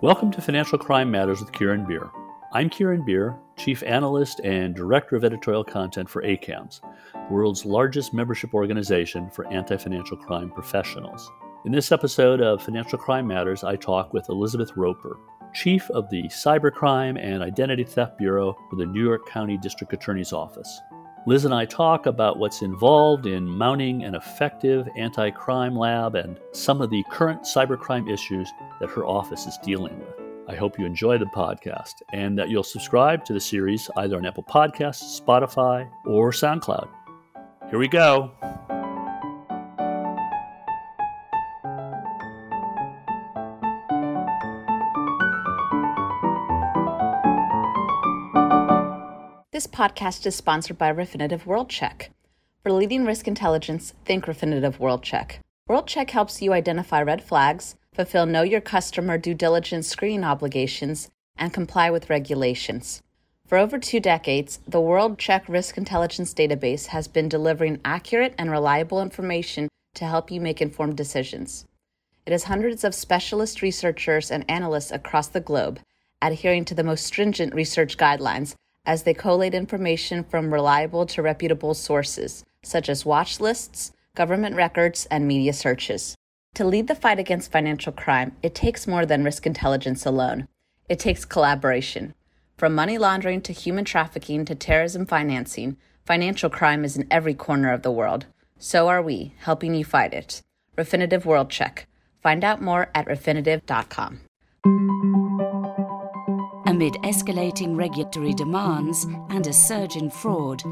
Welcome to Financial Crime Matters with Kieran Beer. I'm Kieran Beer, Chief Analyst and Director of Editorial Content for ACAMS, the world's largest membership organization for anti financial crime professionals. In this episode of Financial Crime Matters, I talk with Elizabeth Roper, Chief of the Cybercrime and Identity Theft Bureau for the New York County District Attorney's Office. Liz and I talk about what's involved in mounting an effective anti crime lab and some of the current cybercrime issues that her office is dealing with. I hope you enjoy the podcast and that you'll subscribe to the series either on Apple Podcasts, Spotify, or SoundCloud. Here we go. This podcast is sponsored by Refinitiv WorldCheck. For leading risk intelligence, think Refinitiv WorldCheck. WorldCheck helps you identify red flags, fulfill know your customer due diligence screening obligations, and comply with regulations. For over two decades, the WorldCheck Risk Intelligence Database has been delivering accurate and reliable information to help you make informed decisions. It has hundreds of specialist researchers and analysts across the globe adhering to the most stringent research guidelines as they collate information from reliable to reputable sources, such as watch lists, government records, and media searches. To lead the fight against financial crime, it takes more than risk intelligence alone. It takes collaboration. From money laundering to human trafficking to terrorism financing, financial crime is in every corner of the world. So are we, helping you fight it. Refinitiv WorldCheck. Find out more at refinitiv.com. Amid escalating regulatory demands and a surge in fraud,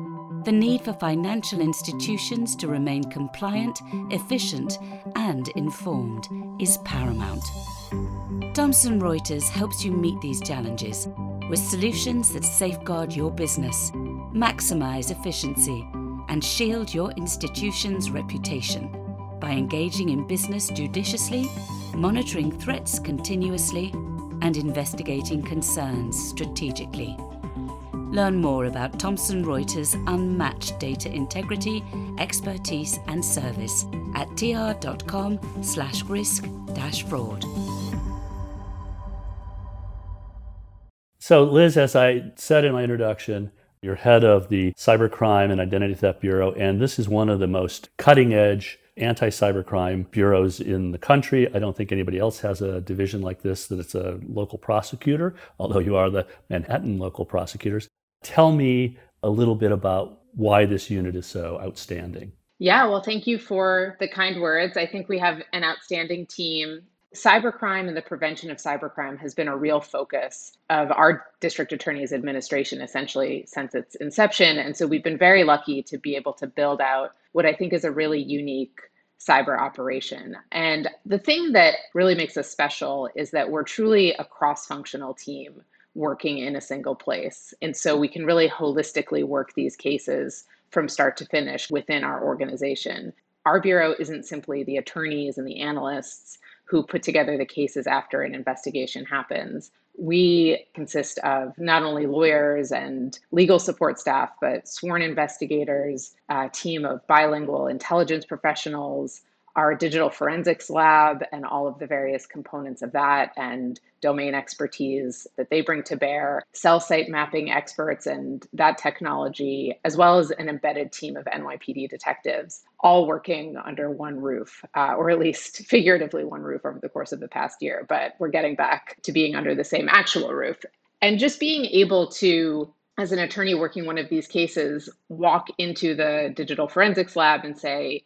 the need for financial institutions to remain compliant, efficient, and informed is paramount. Thomson Reuters helps you meet these challenges with solutions that safeguard your business, maximize efficiency, and shield your institution's reputation by engaging in business judiciously, monitoring threats continuously, and investigating concerns strategically. Learn more about Thomson Reuters' unmatched data integrity, expertise, and service at tr.com slash risk dash fraud. So, Liz, as I said in my introduction, you're head of the Cybercrime and Identity Theft Bureau, and this is one of the most cutting edge anti cybercrime bureaus in the country. I don't think anybody else has a division like this that it's a local prosecutor, although you are the Manhattan local prosecutors. Tell me a little bit about why this unit is so outstanding. Yeah, well, thank you for the kind words. I think we have an outstanding team. Cybercrime and the prevention of cybercrime has been a real focus of our district attorney's administration essentially since its inception. And so we've been very lucky to be able to build out what I think is a really unique cyber operation. And the thing that really makes us special is that we're truly a cross functional team working in a single place. And so we can really holistically work these cases from start to finish within our organization. Our bureau isn't simply the attorneys and the analysts who put together the cases after an investigation happens. We consist of not only lawyers and legal support staff, but sworn investigators, a team of bilingual intelligence professionals, our digital forensics lab and all of the various components of that and domain expertise that they bring to bear, cell site mapping experts and that technology, as well as an embedded team of NYPD detectives, all working under one roof, uh, or at least figuratively one roof over the course of the past year. But we're getting back to being under the same actual roof. And just being able to as an attorney working one of these cases, walk into the digital forensics lab and say,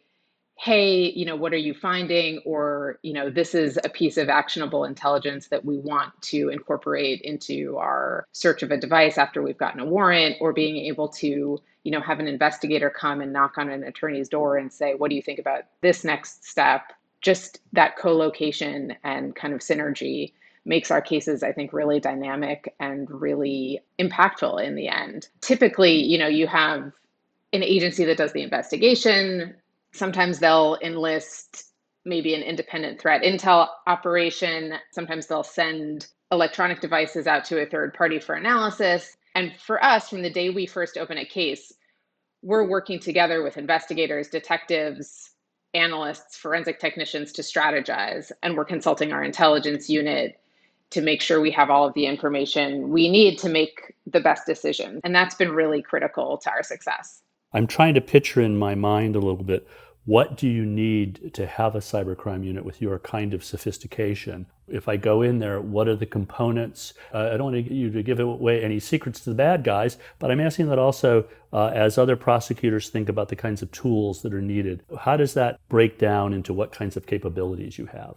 hey, you know, what are you finding? Or, you know, this is a piece of actionable intelligence that we want to incorporate into our search of a device after we've gotten a warrant, or being able to, you know, have an investigator come and knock on an attorney's door and say, what do you think about this next step? Just that co location and kind of synergy makes our cases i think really dynamic and really impactful in the end typically you know you have an agency that does the investigation Sometimes they'll enlist maybe an independent threat intel operation. Sometimes they'll send electronic devices out to a third party for analysis. And for us, from the day we first open a case, we're working together with investigators, detectives, analysts, forensic technicians to strategize. And we're consulting our intelligence unit to make sure we have all of the information we need to make the best decision. And that's been really critical to our success. I'm trying to picture in my mind a little bit what do you need to have a cybercrime unit with your kind of sophistication? If I go in there, what are the components? Uh, I don't want you to give away any secrets to the bad guys, but I'm asking that also uh, as other prosecutors think about the kinds of tools that are needed. How does that break down into what kinds of capabilities you have?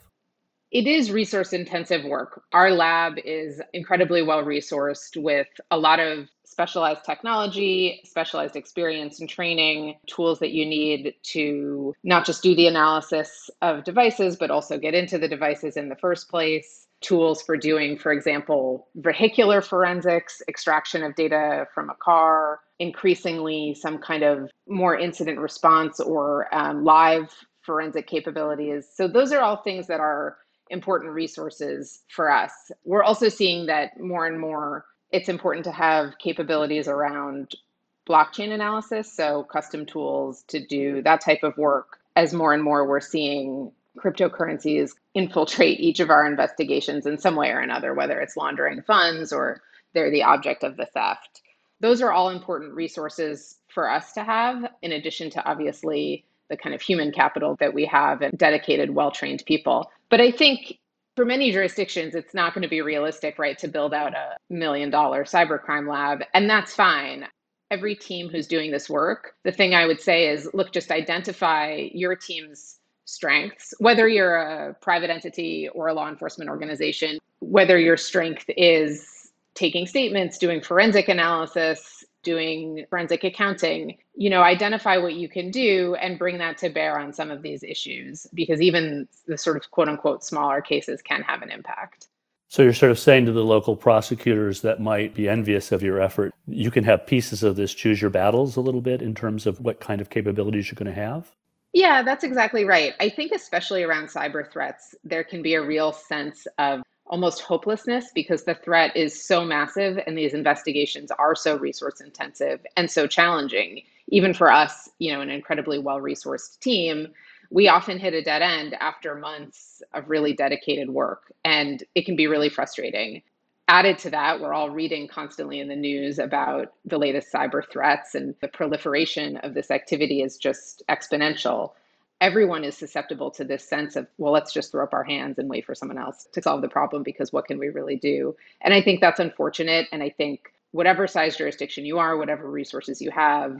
it is resource intensive work. Our lab is incredibly well resourced with a lot of specialized technology, specialized experience and training, tools that you need to not just do the analysis of devices, but also get into the devices in the first place. Tools for doing, for example, vehicular forensics, extraction of data from a car, increasingly some kind of more incident response or um, live forensic capabilities. So, those are all things that are important resources for us. We're also seeing that more and more it's important to have capabilities around blockchain analysis, so custom tools to do that type of work. As more and more we're seeing cryptocurrencies infiltrate each of our investigations in some way or another, whether it's laundering funds or they're the object of the theft. Those are all important resources for us to have, in addition to obviously the kind of human capital that we have and dedicated, well trained people. But I think for many jurisdictions, it's not going to be realistic, right, to build out a million dollar cybercrime lab. And that's fine. Every team who's doing this work, the thing I would say is look, just identify your team's strengths, whether you're a private entity or a law enforcement organization, whether your strength is taking statements, doing forensic analysis, doing forensic accounting, you know, identify what you can do and bring that to bear on some of these issues because even the sort of quote unquote smaller cases can have an impact. So you're sort of saying to the local prosecutors that might be envious of your effort, you can have pieces of this choose your battles a little bit in terms of what kind of capabilities you're going to have? Yeah, that's exactly right. I think, especially around cyber threats, there can be a real sense of almost hopelessness because the threat is so massive and these investigations are so resource intensive and so challenging. Even for us you know an incredibly well resourced team we often hit a dead end after months of really dedicated work and it can be really frustrating. Added to that we're all reading constantly in the news about the latest cyber threats and the proliferation of this activity is just exponential everyone is susceptible to this sense of, well, let's just throw up our hands and wait for someone else to solve the problem because what can we really do? And I think that's unfortunate. And I think whatever size jurisdiction you are, whatever resources you have,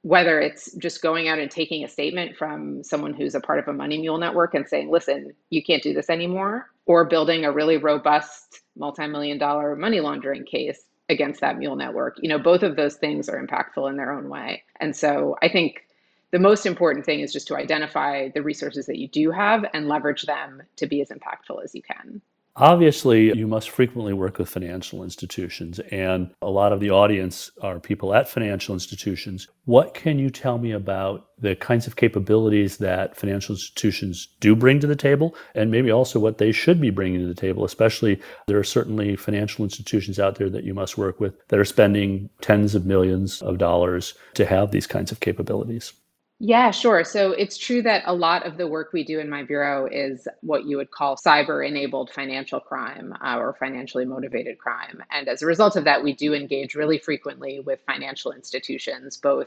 whether it's just going out and taking a statement from someone who's a part of a money mule network and saying, listen, you can't do this anymore, or building a really robust multi-million dollar money laundering case against that mule network. You know, both of those things are impactful in their own way. And so I think the most important thing is just to identify the resources that you do have and leverage them to be as impactful as you can. Obviously, you must frequently work with financial institutions, and a lot of the audience are people at financial institutions. What can you tell me about the kinds of capabilities that financial institutions do bring to the table, and maybe also what they should be bringing to the table? Especially, there are certainly financial institutions out there that you must work with that are spending tens of millions of dollars to have these kinds of capabilities. Yeah, sure. So it's true that a lot of the work we do in my bureau is what you would call cyber enabled financial crime uh, or financially motivated crime. And as a result of that, we do engage really frequently with financial institutions, both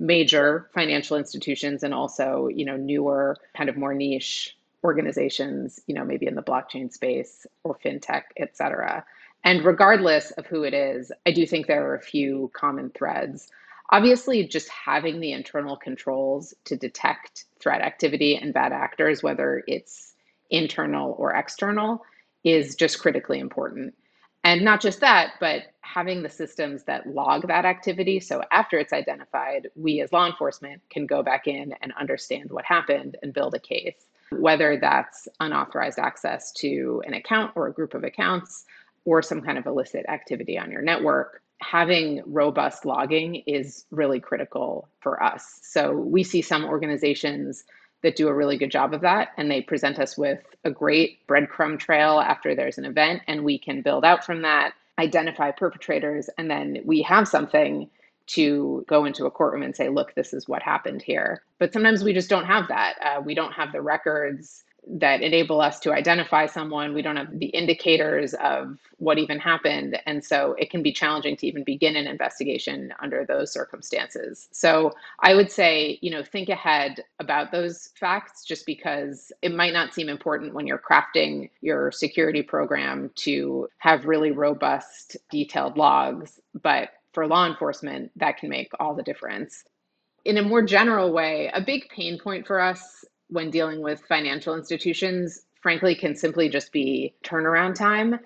major financial institutions and also, you know, newer, kind of more niche organizations, you know, maybe in the blockchain space or fintech, et cetera. And regardless of who it is, I do think there are a few common threads. Obviously, just having the internal controls to detect threat activity and bad actors, whether it's internal or external, is just critically important. And not just that, but having the systems that log that activity. So after it's identified, we as law enforcement can go back in and understand what happened and build a case, whether that's unauthorized access to an account or a group of accounts or some kind of illicit activity on your network having robust logging is really critical for us. So we see some organizations that do a really good job of that and they present us with a great breadcrumb trail after there's an event and we can build out from that, identify perpetrators and then we have something to go into a courtroom and say, look, this is what happened here. But sometimes we just don't have that. Uh, we don't have the records that enable us to identify someone. We don't have the indicators of what even happened. And so it can be challenging to even begin an investigation under those circumstances. So I would say, you know, think ahead about those facts just because it might not seem important when you're crafting your security program to have really robust, detailed logs. But for law enforcement, that can make all the difference. In a more general way, a big pain point for us when dealing with financial institutions, frankly, can simply just be turnaround time.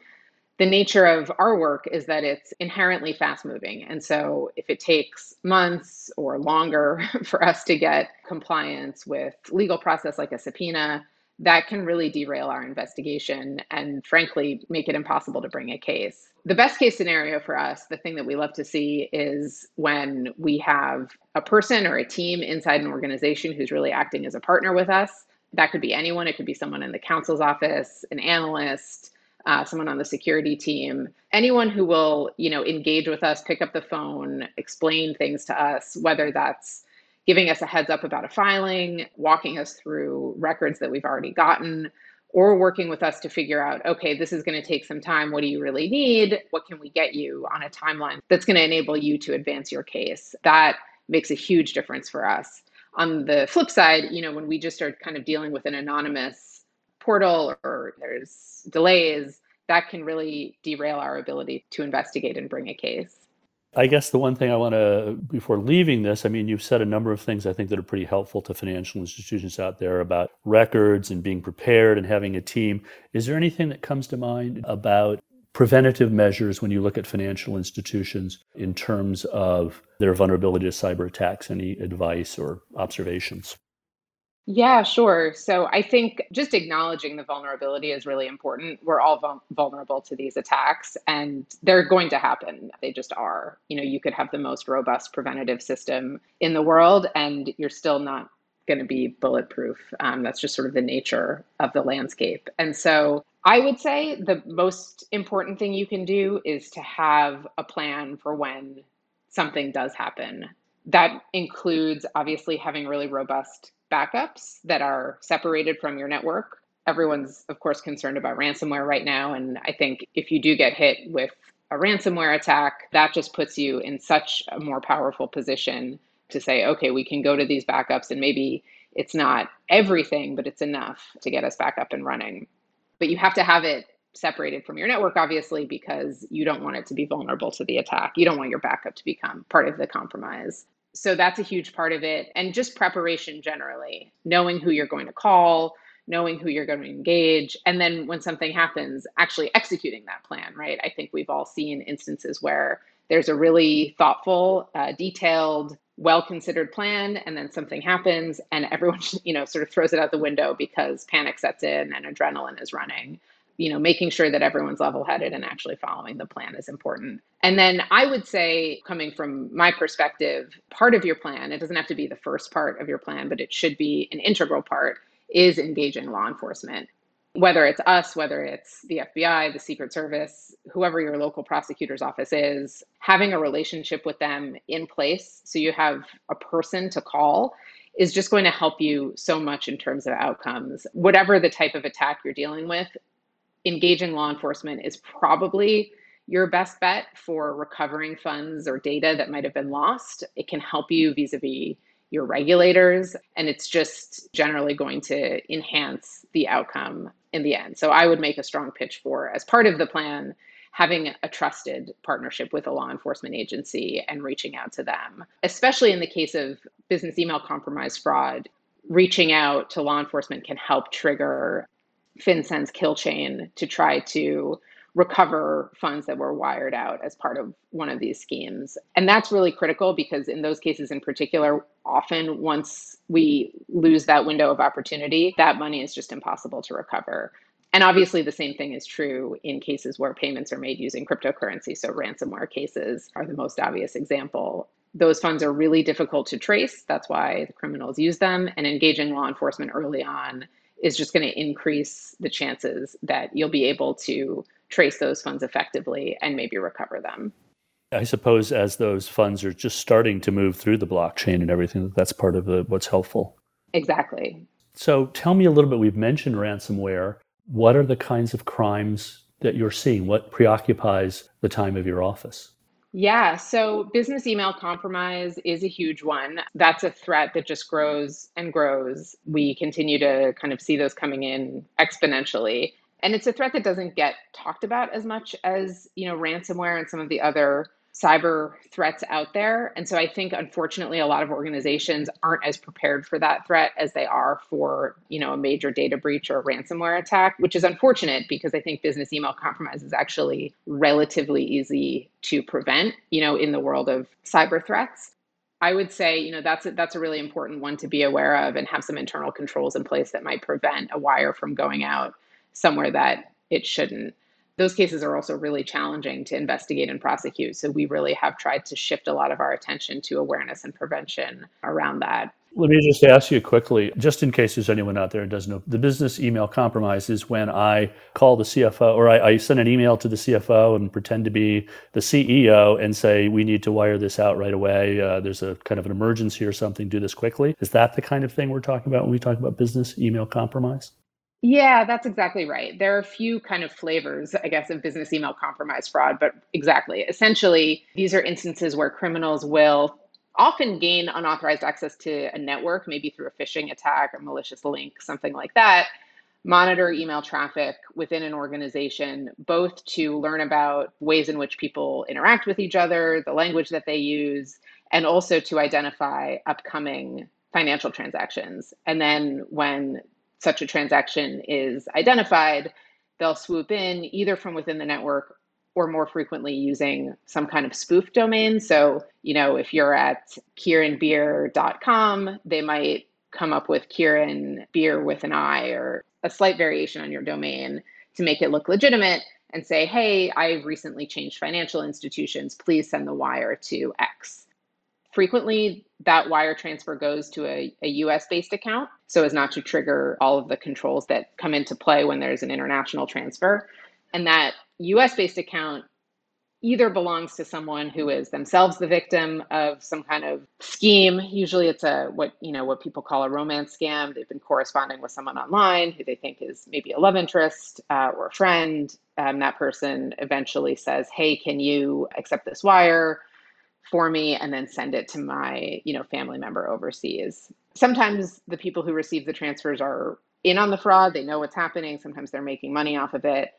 The nature of our work is that it's inherently fast moving. And so, if it takes months or longer for us to get compliance with legal process like a subpoena, that can really derail our investigation and, frankly, make it impossible to bring a case. The best case scenario for us, the thing that we love to see is when we have a person or a team inside an organization who's really acting as a partner with us. That could be anyone, it could be someone in the counsel's office, an analyst, uh, someone on the security team, anyone who will, you know, engage with us, pick up the phone, explain things to us, whether that's giving us a heads up about a filing, walking us through records that we've already gotten, or working with us to figure out, okay, this is going to take some time. What do you really need? What can we get you on a timeline that's going to enable you to advance your case? That makes a huge difference for us. On the flip side, you know, when we just are kind of dealing with an anonymous portal or there's delays, that can really derail our ability to investigate and bring a case. I guess the one thing I want to, before leaving this, I mean, you've said a number of things I think that are pretty helpful to financial institutions out there about records and being prepared and having a team. Is there anything that comes to mind about preventative measures when you look at financial institutions in terms of their vulnerability to cyber attacks? Any advice or observations? Yeah, sure. So I think just acknowledging the vulnerability is really important. We're all vulnerable to these attacks and they're going to happen. They just are. You know, you could have the most robust preventative system in the world and you're still not going to be bulletproof. Um, that's just sort of the nature of the landscape. And so I would say the most important thing you can do is to have a plan for when something does happen. That includes obviously having really robust backups that are separated from your network. Everyone's, of course, concerned about ransomware right now. And I think if you do get hit with a ransomware attack, that just puts you in such a more powerful position to say, okay, we can go to these backups and maybe it's not everything, but it's enough to get us back up and running. But you have to have it separated from your network, obviously, because you don't want it to be vulnerable to the attack. You don't want your backup to become part of the compromise so that's a huge part of it and just preparation generally knowing who you're going to call knowing who you're going to engage and then when something happens actually executing that plan right? I think we've all seen instances where there's a really thoughtful uh, detailed well considered plan and then something happens and everyone you know sort of throws it out the window because panic sets in and adrenaline is running you know making sure that everyone's level headed and actually following the plan is important and then i would say coming from my perspective part of your plan it doesn't have to be the first part of your plan but it should be an integral part is engaging law enforcement whether it's us whether it's the fbi the secret service whoever your local prosecutor's office is having a relationship with them in place so you have a person to call is just going to help you so much in terms of outcomes. Whatever the type of attack you're dealing with, engaging law enforcement is probably your best bet for recovering funds or data that might have been lost. It can help you vis a vis your regulators, and it's just generally going to enhance the outcome in the end. So I would make a strong pitch for, as part of the plan, having a trusted partnership with a law enforcement agency and reaching out to them, especially in the case of business email compromise fraud. Reaching out to law enforcement can help trigger FinCEN's kill chain to try to recover funds that were wired out as part of one of these schemes. And that's really critical because in those cases in particular, often once we lose that window of opportunity, that money is just impossible to recover. And obviously, the same thing is true in cases where payments are made using cryptocurrency. So, ransomware cases are the most obvious example. Those funds are really difficult to trace. That's why the criminals use them. And engaging law enforcement early on is just going to increase the chances that you'll be able to trace those funds effectively and maybe recover them. I suppose as those funds are just starting to move through the blockchain and everything, that's part of the, what's helpful. Exactly. So tell me a little bit. We've mentioned ransomware. What are the kinds of crimes that you're seeing? What preoccupies the time of your office? Yeah, so business email compromise is a huge one. That's a threat that just grows and grows. We continue to kind of see those coming in exponentially. And it's a threat that doesn't get talked about as much as, you know, ransomware and some of the other cyber threats out there. And so I think unfortunately a lot of organizations aren't as prepared for that threat as they are for, you know, a major data breach or ransomware attack, which is unfortunate because I think business email compromise is actually relatively easy to prevent, you know, in the world of cyber threats. I would say, you know, that's a, that's a really important one to be aware of and have some internal controls in place that might prevent a wire from going out somewhere that it shouldn't those cases are also really challenging to investigate and prosecute. So we really have tried to shift a lot of our attention to awareness and prevention around that. Let me just ask you quickly, just in case there's anyone out there who doesn't know, the business email compromise is when I call the CFO or I, I send an email to the CFO and pretend to be the CEO and say, we need to wire this out right away. Uh, there's a kind of an emergency or something, do this quickly. Is that the kind of thing we're talking about when we talk about business email compromise? Yeah, that's exactly right. There are a few kind of flavors, I guess, of business email compromise fraud, but exactly. Essentially, these are instances where criminals will often gain unauthorized access to a network, maybe through a phishing attack or malicious link, something like that, monitor email traffic within an organization, both to learn about ways in which people interact with each other, the language that they use, and also to identify upcoming financial transactions. And then when such a transaction is identified, they'll swoop in either from within the network or more frequently using some kind of spoof domain. So, you know, if you're at kieranbeer.com, they might come up with Kieran Beer with an I or a slight variation on your domain to make it look legitimate and say, hey, I've recently changed financial institutions. Please send the wire to X frequently that wire transfer goes to a, a US based account so as not to trigger all of the controls that come into play when there's an international transfer. And that US based account either belongs to someone who is themselves the victim of some kind of scheme. Usually it's a what you know what people call a romance scam. They've been corresponding with someone online who they think is maybe a love interest uh, or a friend um, that person eventually says hey can you accept this wire for me and then send it to my you know family member overseas. Sometimes the people who receive the transfers are in on the fraud. They know what's happening. Sometimes they're making money off of it.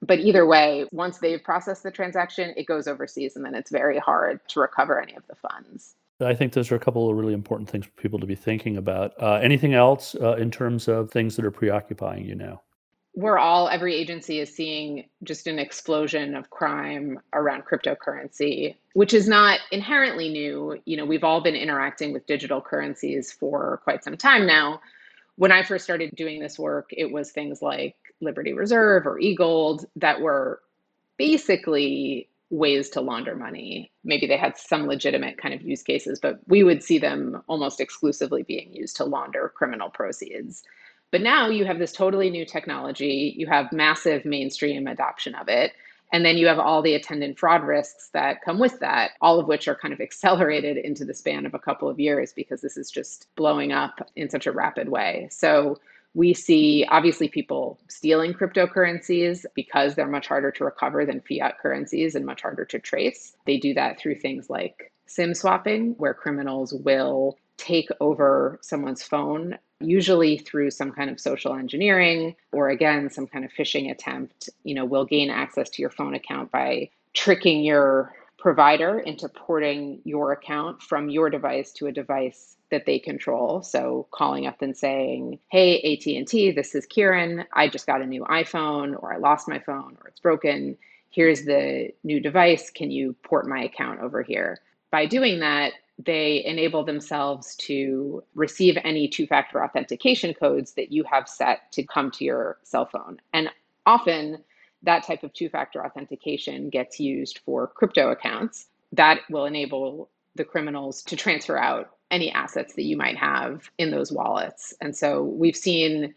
But either way once they've processed the transaction it goes overseas and then it's very hard to recover any of the funds. I think those are a couple of really important things for people to be thinking about. Uh, anything else uh, in terms of things that are preoccupying you now? We're all every agency is seeing just an explosion of crime around cryptocurrency which is not inherently new. You know we've all been interacting with digital currencies for quite some time now. When i first started doing this work it was things like liberty reserve or eGold that were basically ways to launder money. Maybe they had some legitimate kind of use cases but we would see them almost exclusively being used to launder criminal proceeds but now you have this totally new technology, you have massive mainstream adoption of it. And then you have all the attendant fraud risks that come with that, all of which are kind of accelerated into the span of a couple of years because this is just blowing up in such a rapid way. So we see obviously people stealing cryptocurrencies because they're much harder to recover than fiat currencies and much harder to trace. They do that through things like SIM swapping, where criminals will take over someone's phone usually through some kind of social engineering or again some kind of phishing attempt you know will gain access to your phone account by tricking your provider into porting your account from your device to a device that they control. So calling up and saying hey AT&T this is Kieran. I just got a new iPhone or I lost my phone or it's broken. Here's the new device. Can you port my account over here? By doing that they enable themselves to receive any two factor authentication codes that you have set to come to your cell phone. And often that type of two factor authentication gets used for crypto accounts. That will enable the criminals to transfer out any assets that you might have in those wallets. And so we've seen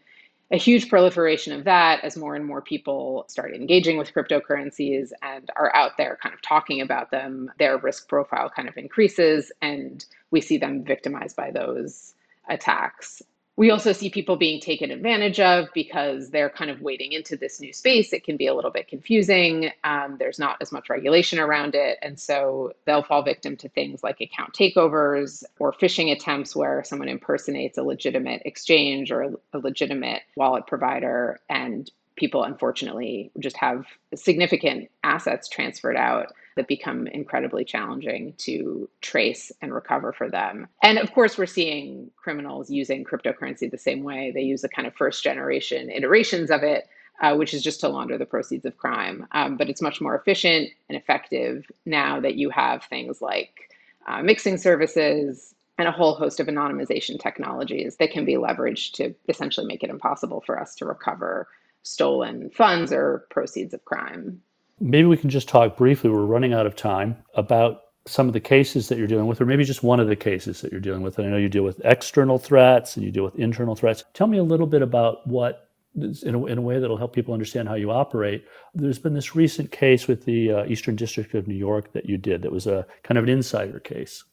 a huge proliferation of that as more and more people start engaging with cryptocurrencies and are out there kind of talking about them, their risk profile kind of increases, and we see them victimized by those attacks. We also see people being taken advantage of because they're kind of wading into this new space. It can be a little bit confusing. Um, there's not as much regulation around it. And so they'll fall victim to things like account takeovers or phishing attempts where someone impersonates a legitimate exchange or a legitimate wallet provider. And people, unfortunately, just have significant assets transferred out that become incredibly challenging to trace and recover for them. And of course, we're seeing criminals using cryptocurrency the same way. They use the kind of first generation iterations of it. Uh, which is just to launder the proceeds of crime. Um, but it's much more efficient and effective now that you have things like uh, mixing services and a whole host of anonymization technologies that can be leveraged to essentially make it impossible for us to recover stolen funds or proceeds of crime. Maybe we can just talk briefly, we're running out of time, about some of the cases that you're dealing with, or maybe just one of the cases that you're dealing with. And I know you deal with external threats and you deal with internal threats. Tell me a little bit about what, in a, in a way that'll help people understand how you operate. There's been this recent case with the uh, Eastern District of New York that you did that was a kind of an insider case.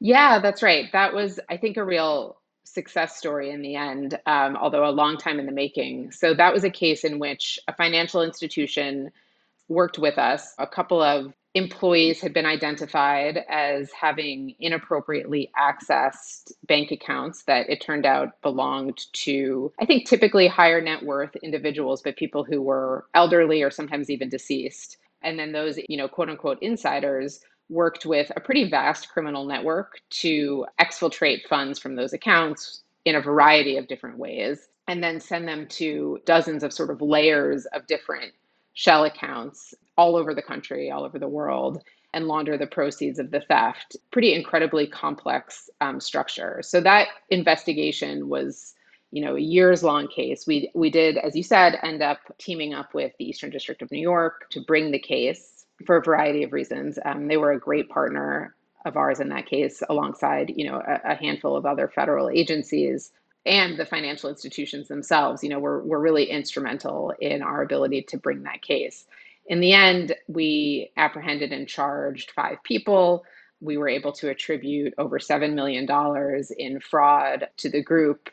Yeah, that's right. That was, I think, a real success story in the end, um, although a long time in the making. So that was a case in which a financial institution worked with us, a couple of employees had been identified as having inappropriately accessed bank accounts that it turned out belonged to, I think, typically higher net worth individuals, but people who were elderly or sometimes even deceased. And then those, you know, quote unquote insiders worked with a pretty vast criminal network to exfiltrate funds from those accounts in a variety of different ways and then send them to dozens of sort of layers of different shell accounts all over the country, all over the world, and launder the proceeds of the theft. Pretty incredibly complex um, structure. So that investigation was, you know, a years long case. We we did, as you said, end up teaming up with the Eastern District of New York to bring the case for a variety of reasons. Um, they were a great partner of ours in that case, alongside you know a, a handful of other federal agencies and the financial institutions themselves, you know, were, were really instrumental in our ability to bring that case. In the end, we apprehended and charged five people. We were able to attribute over $7 million in fraud to the group.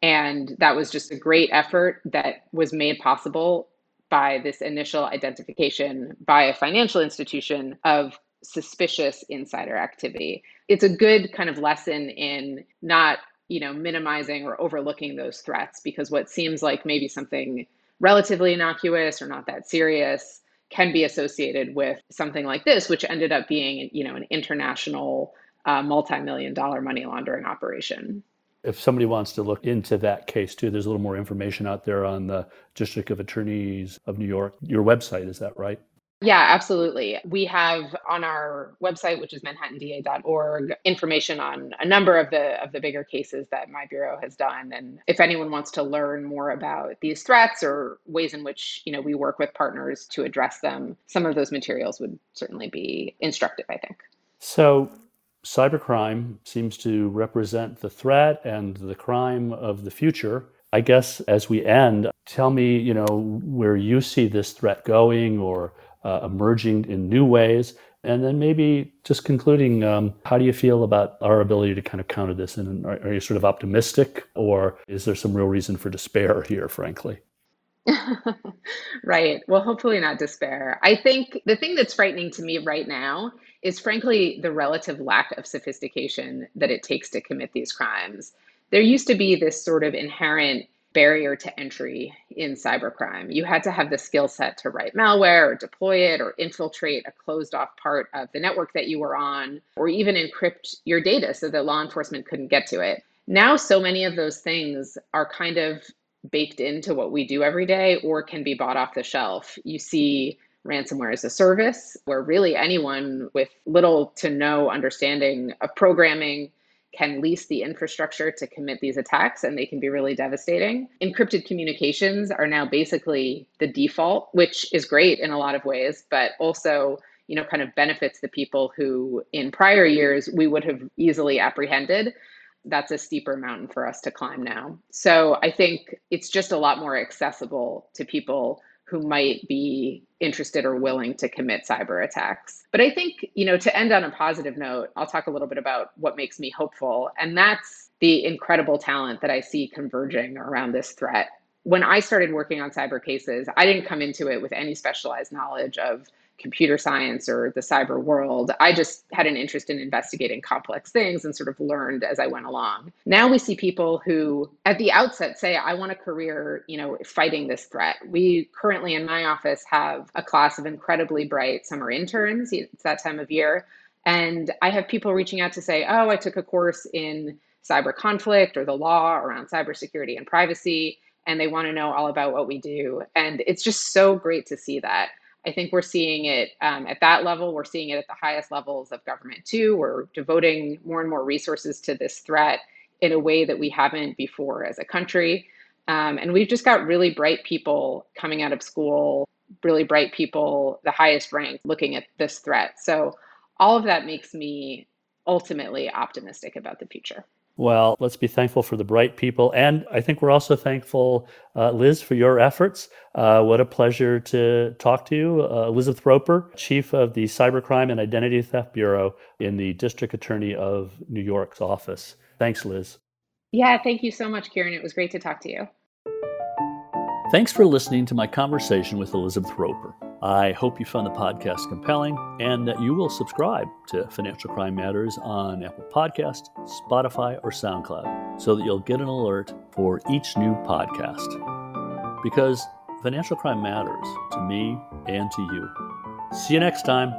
And that was just a great effort that was made possible by this initial identification by a financial institution of suspicious insider activity. It's a good kind of lesson in not you know, minimizing or overlooking those threats because what seems like maybe something relatively innocuous or not that serious can be associated with something like this, which ended up being, you know, an international uh, multi-million dollar money laundering operation. If somebody wants to look into that case too, there's a little more information out there on the District of Attorneys of New York. Your website, is that right? Yeah, absolutely. We have on our website, which is manhattanda.org, information on a number of the of the bigger cases that my bureau has done. And if anyone wants to learn more about these threats or ways in which you know we work with partners to address them, some of those materials would certainly be instructive. I think. So. Cybercrime seems to represent the threat and the crime of the future. I guess as we end, tell me, you know, where you see this threat going or uh, emerging in new ways. And then maybe just concluding, um, how do you feel about our ability to kind of counter this? And are, are you sort of optimistic, or is there some real reason for despair here, frankly? right. Well, hopefully not despair. I think the thing that's frightening to me right now is, frankly, the relative lack of sophistication that it takes to commit these crimes. There used to be this sort of inherent barrier to entry in cybercrime. You had to have the skill set to write malware or deploy it or infiltrate a closed off part of the network that you were on, or even encrypt your data so that law enforcement couldn't get to it. Now, so many of those things are kind of baked into what we do every day or can be bought off the shelf. You see ransomware as a service, where really anyone with little to no understanding of programming can lease the infrastructure to commit these attacks and they can be really devastating. Encrypted communications are now basically the default, which is great in a lot of ways, but also you know kind of benefits the people who in prior years we would have easily apprehended that's a steeper mountain for us to climb now so i think it's just a lot more accessible to people who might be interested or willing to commit cyber attacks. But I think, you know, to end on a positive note, I'll talk a little bit about what makes me hopeful. And that's the incredible talent that I see converging around this threat. When I started working on cyber cases, I didn't come into it with any specialized knowledge of computer science or the cyber world. I just had an interest in investigating complex things and sort of learned as I went along. Now we see people who at the outset say I want a career, you know, fighting this threat. We currently in my office have a class of incredibly bright summer interns. It's that time of year. And I have people reaching out to say, "Oh, I took a course in cyber conflict or the law around cybersecurity and privacy and they want to know all about what we do. And it's just so great to see that. I think we're seeing it um, at that level. We're seeing it at the highest levels of government too. We're devoting more and more resources to this threat in a way that we haven't before as a country. Um, and we've just got really bright people coming out of school, really bright people, the highest rank, looking at this threat. So all of that makes me ultimately optimistic about the future. Well, let's be thankful for the bright people. And I think we're also thankful, uh, Liz, for your efforts. Uh, what a pleasure to talk to you. Uh, Elizabeth Roper, Chief of the Cybercrime and Identity Theft Bureau in the District Attorney of New York's office. Thanks, Liz. Yeah, thank you so much, Kieran. It was great to talk to you. Thanks for listening to my conversation with Elizabeth Roper. I hope you found the podcast compelling and that you will subscribe to Financial Crime Matters on Apple Podcast, Spotify, or SoundCloud so that you'll get an alert for each new podcast. Because financial crime matters to me and to you. See you next time.